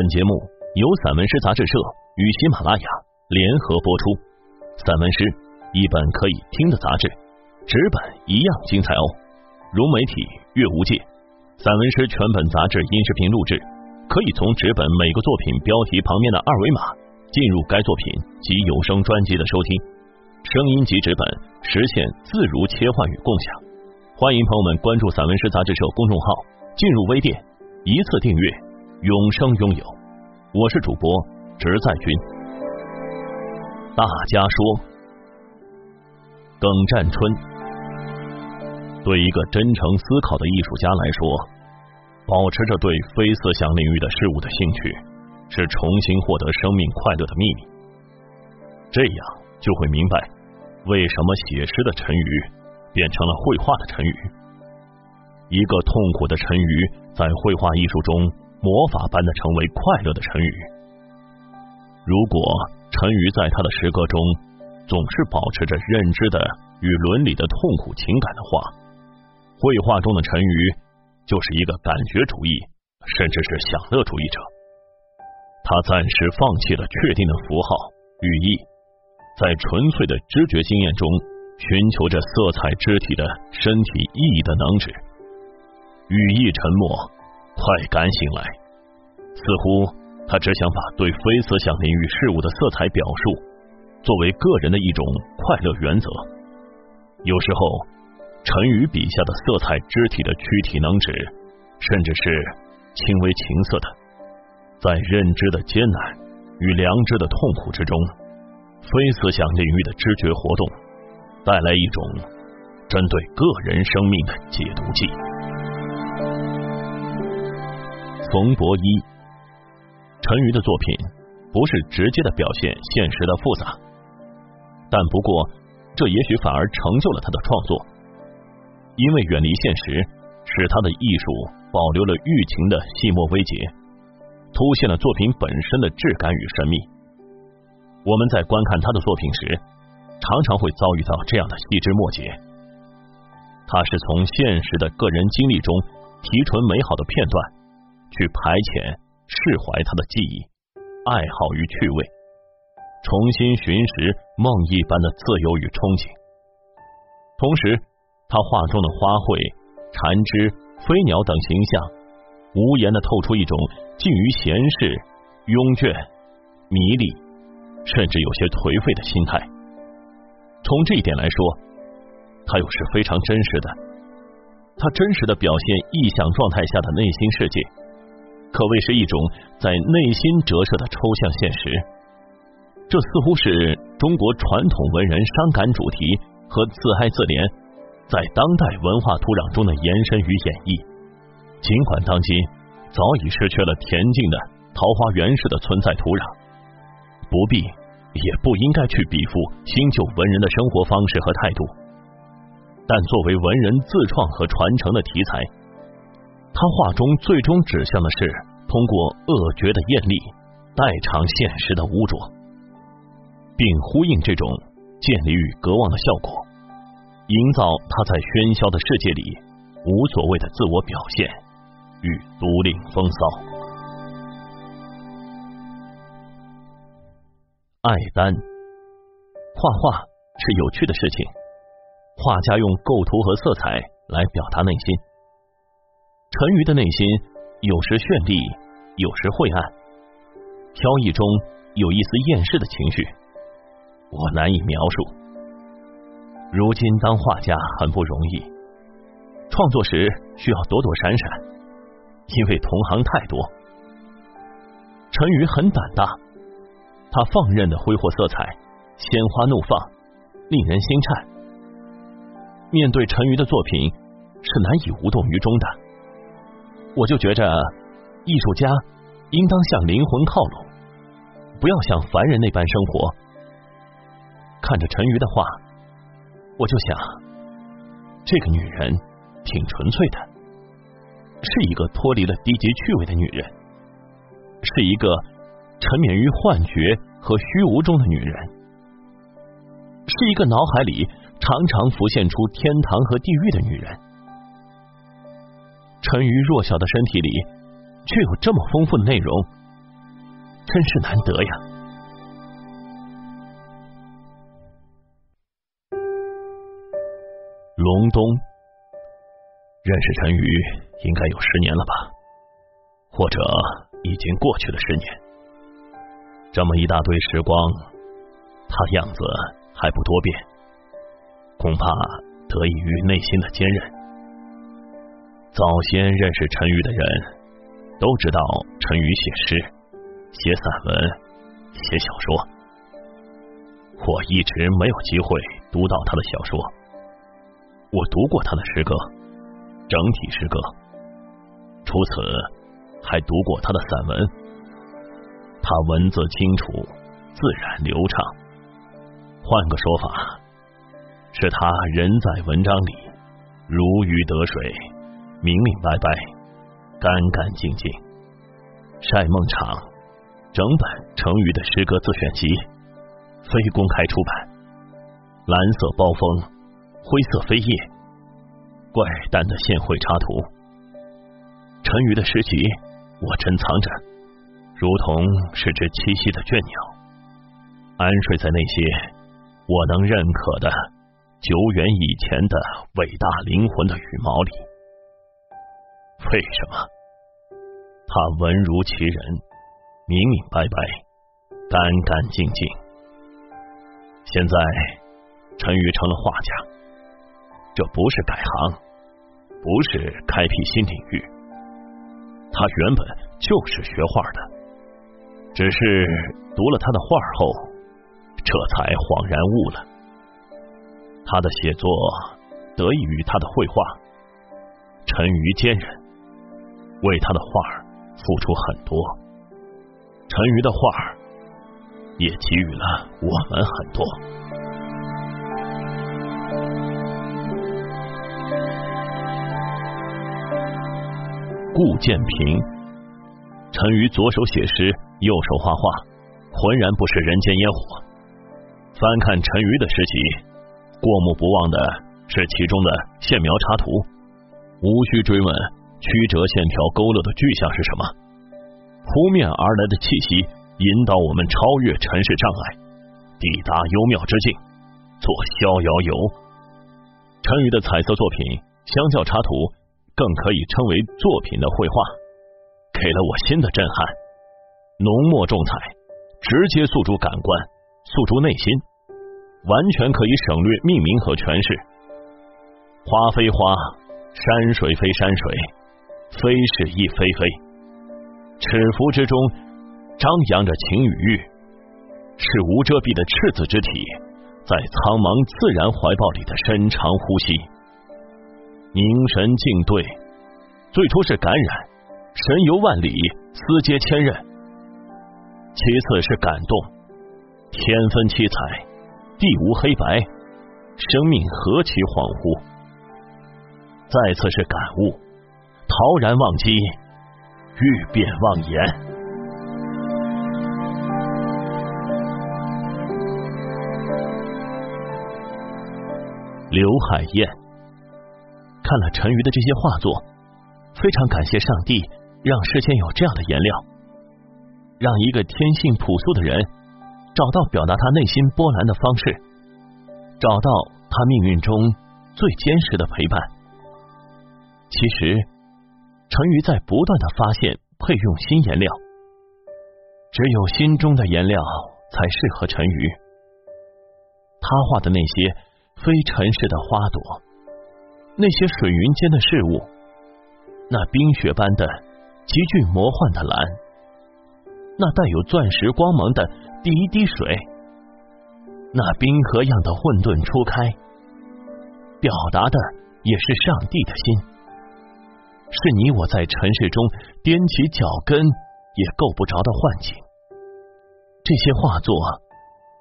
本节目由散文诗杂志社与喜马拉雅联合播出。散文诗一本可以听的杂志，纸本一样精彩哦。融媒体阅无界，散文诗全本杂志音视频录制，可以从纸本每个作品标题旁边的二维码进入该作品及有声专辑的收听，声音及纸本实现自如切换与共享。欢迎朋友们关注散文诗杂志社公众号，进入微店一次订阅。永生拥有，我是主播直在君。大家说，耿占春对一个真诚思考的艺术家来说，保持着对非思想领域的事物的兴趣，是重新获得生命快乐的秘密。这样就会明白，为什么写诗的陈鱼变成了绘画的陈鱼。一个痛苦的陈鱼，在绘画艺术中。魔法般的成为快乐的成语。如果陈鱼在他的诗歌中总是保持着认知的与伦理的痛苦情感的话，绘画中的陈鱼就是一个感觉主义，甚至是享乐主义者。他暂时放弃了确定的符号语义，在纯粹的知觉经验中寻求着色彩、肢体的身体意义的能指。语义沉默。快感醒来，似乎他只想把对非思想领域事物的色彩表述作为个人的一种快乐原则。有时候，陈宇笔下的色彩、肢体的躯体能指，甚至是轻微情色的，在认知的艰难与良知的痛苦之中，非思想领域的知觉活动带来一种针对个人生命的解毒剂。冯博一，陈瑜的作品不是直接的表现现实的复杂，但不过这也许反而成就了他的创作，因为远离现实，使他的艺术保留了寓情的细末微节，凸显了作品本身的质感与神秘。我们在观看他的作品时，常常会遭遇到这样的细枝末节，他是从现实的个人经历中提纯美好的片段。去排遣、释怀他的记忆、爱好与趣味，重新寻拾梦一般的自由与憧憬。同时，他画中的花卉、蝉枝、飞鸟等形象，无言的透出一种近于闲适、慵倦、迷离，甚至有些颓废的心态。从这一点来说，他又是非常真实的。他真实的表现臆想状态下的内心世界。可谓是一种在内心折射的抽象现实，这似乎是中国传统文人伤感主题和自哀自怜在当代文化土壤中的延伸与演绎。尽管当今早已失去了恬静的桃花源式的存在土壤，不必也不应该去比附新旧文人的生活方式和态度，但作为文人自创和传承的题材。他画中最终指向的是通过恶绝的艳丽代偿现实的污浊，并呼应这种建立与隔望的效果，营造他在喧嚣的世界里无所谓的自我表现与独领风骚。爱丹，画画是有趣的事情，画家用构图和色彩来表达内心。陈瑜的内心有时绚丽，有时晦暗，飘逸中有一丝厌世的情绪，我难以描述。如今当画家很不容易，创作时需要躲躲闪闪，因为同行太多。陈瑜很胆大，他放任的挥霍色彩，鲜花怒放，令人心颤。面对陈瑜的作品，是难以无动于衷的。我就觉着，艺术家应当向灵魂靠拢，不要像凡人那般生活。看着陈瑜的画，我就想，这个女人挺纯粹的，是一个脱离了低级趣味的女人，是一个沉湎于幻觉和虚无中的女人，是一个脑海里常常浮现出天堂和地狱的女人。陈瑜弱小的身体里，却有这么丰富的内容，真是难得呀。隆冬，认识陈宇应该有十年了吧，或者已经过去了十年。这么一大堆时光，他样子还不多变，恐怕得益于内心的坚韧。早先认识陈宇的人都知道，陈宇写诗、写散文、写小说。我一直没有机会读到他的小说，我读过他的诗歌，整体诗歌。除此，还读过他的散文。他文字清楚、自然流畅。换个说法，是他人在文章里如鱼得水。明明白白，干干净净。晒梦场整本成语的诗歌自选集，非公开出版。蓝色包封，灰色扉页，怪诞的献会插图。陈瑜的诗集我珍藏着，如同是只栖息的倦鸟，安睡在那些我能认可的久远以前的伟大灵魂的羽毛里。为什么？他文如其人，明明白白，干干净净。现在陈宇成了画家，这不是改行，不是开辟新领域，他原本就是学画的，只是读了他的画后，这才恍然悟了。他的写作得益于他的绘画，沉鱼坚韧。为他的画付出很多，陈瑜的画也给予了我们很多。顾建平，陈瑜左手写诗，右手画画，浑然不食人间烟火。翻看陈瑜的诗集，过目不忘的是其中的线描插图，无需追问。曲折线条勾勒的具象是什么？扑面而来的气息引导我们超越尘世障碍，抵达幽妙之境，做逍遥游。陈宇的彩色作品相较插图更可以称为作品的绘画，给了我新的震撼。浓墨重彩，直接诉诸感官，诉诸内心，完全可以省略命名和诠释。花非花，山水非山水。非是亦非非，尺幅之中张扬着情与欲，是无遮蔽的赤子之体，在苍茫自然怀抱里的深长呼吸。凝神静对，最初是感染，神游万里，思接千仞；其次是感动，天分七彩，地无黑白，生命何其恍惚；再次是感悟。陶然忘机，欲辨忘言。刘海燕看了陈瑜的这些画作，非常感谢上帝让世间有这样的颜料，让一个天性朴素的人找到表达他内心波澜的方式，找到他命运中最坚实的陪伴。其实。陈鱼在不断的发现配用新颜料，只有心中的颜料才适合陈鱼。他画的那些非尘世的花朵，那些水云间的事物，那冰雪般的极具魔幻的蓝，那带有钻石光芒的第一滴水，那冰河样的混沌初开，表达的也是上帝的心。是你我在尘世中踮起脚跟也够不着的幻境。这些画作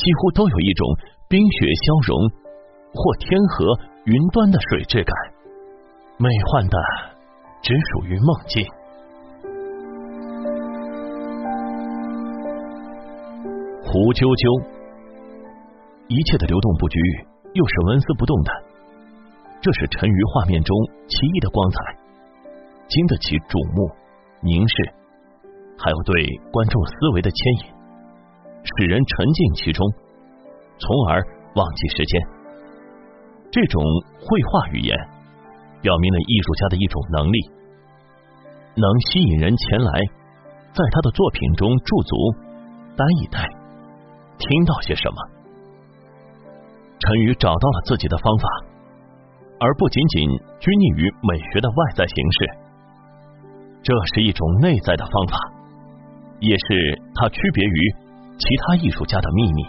几乎都有一种冰雪消融或天河云端的水质感，美幻的只属于梦境。胡啾啾，一切的流动不拘，又是纹丝不动的，这是沉鱼画面中奇异的光彩。经得起瞩目凝视，还有对观众思维的牵引，使人沉浸其中，从而忘记时间。这种绘画语言表明了艺术家的一种能力，能吸引人前来，在他的作品中驻足、待一待，听到些什么。陈宇找到了自己的方法，而不仅仅拘泥于美学的外在形式。这是一种内在的方法，也是他区别于其他艺术家的秘密。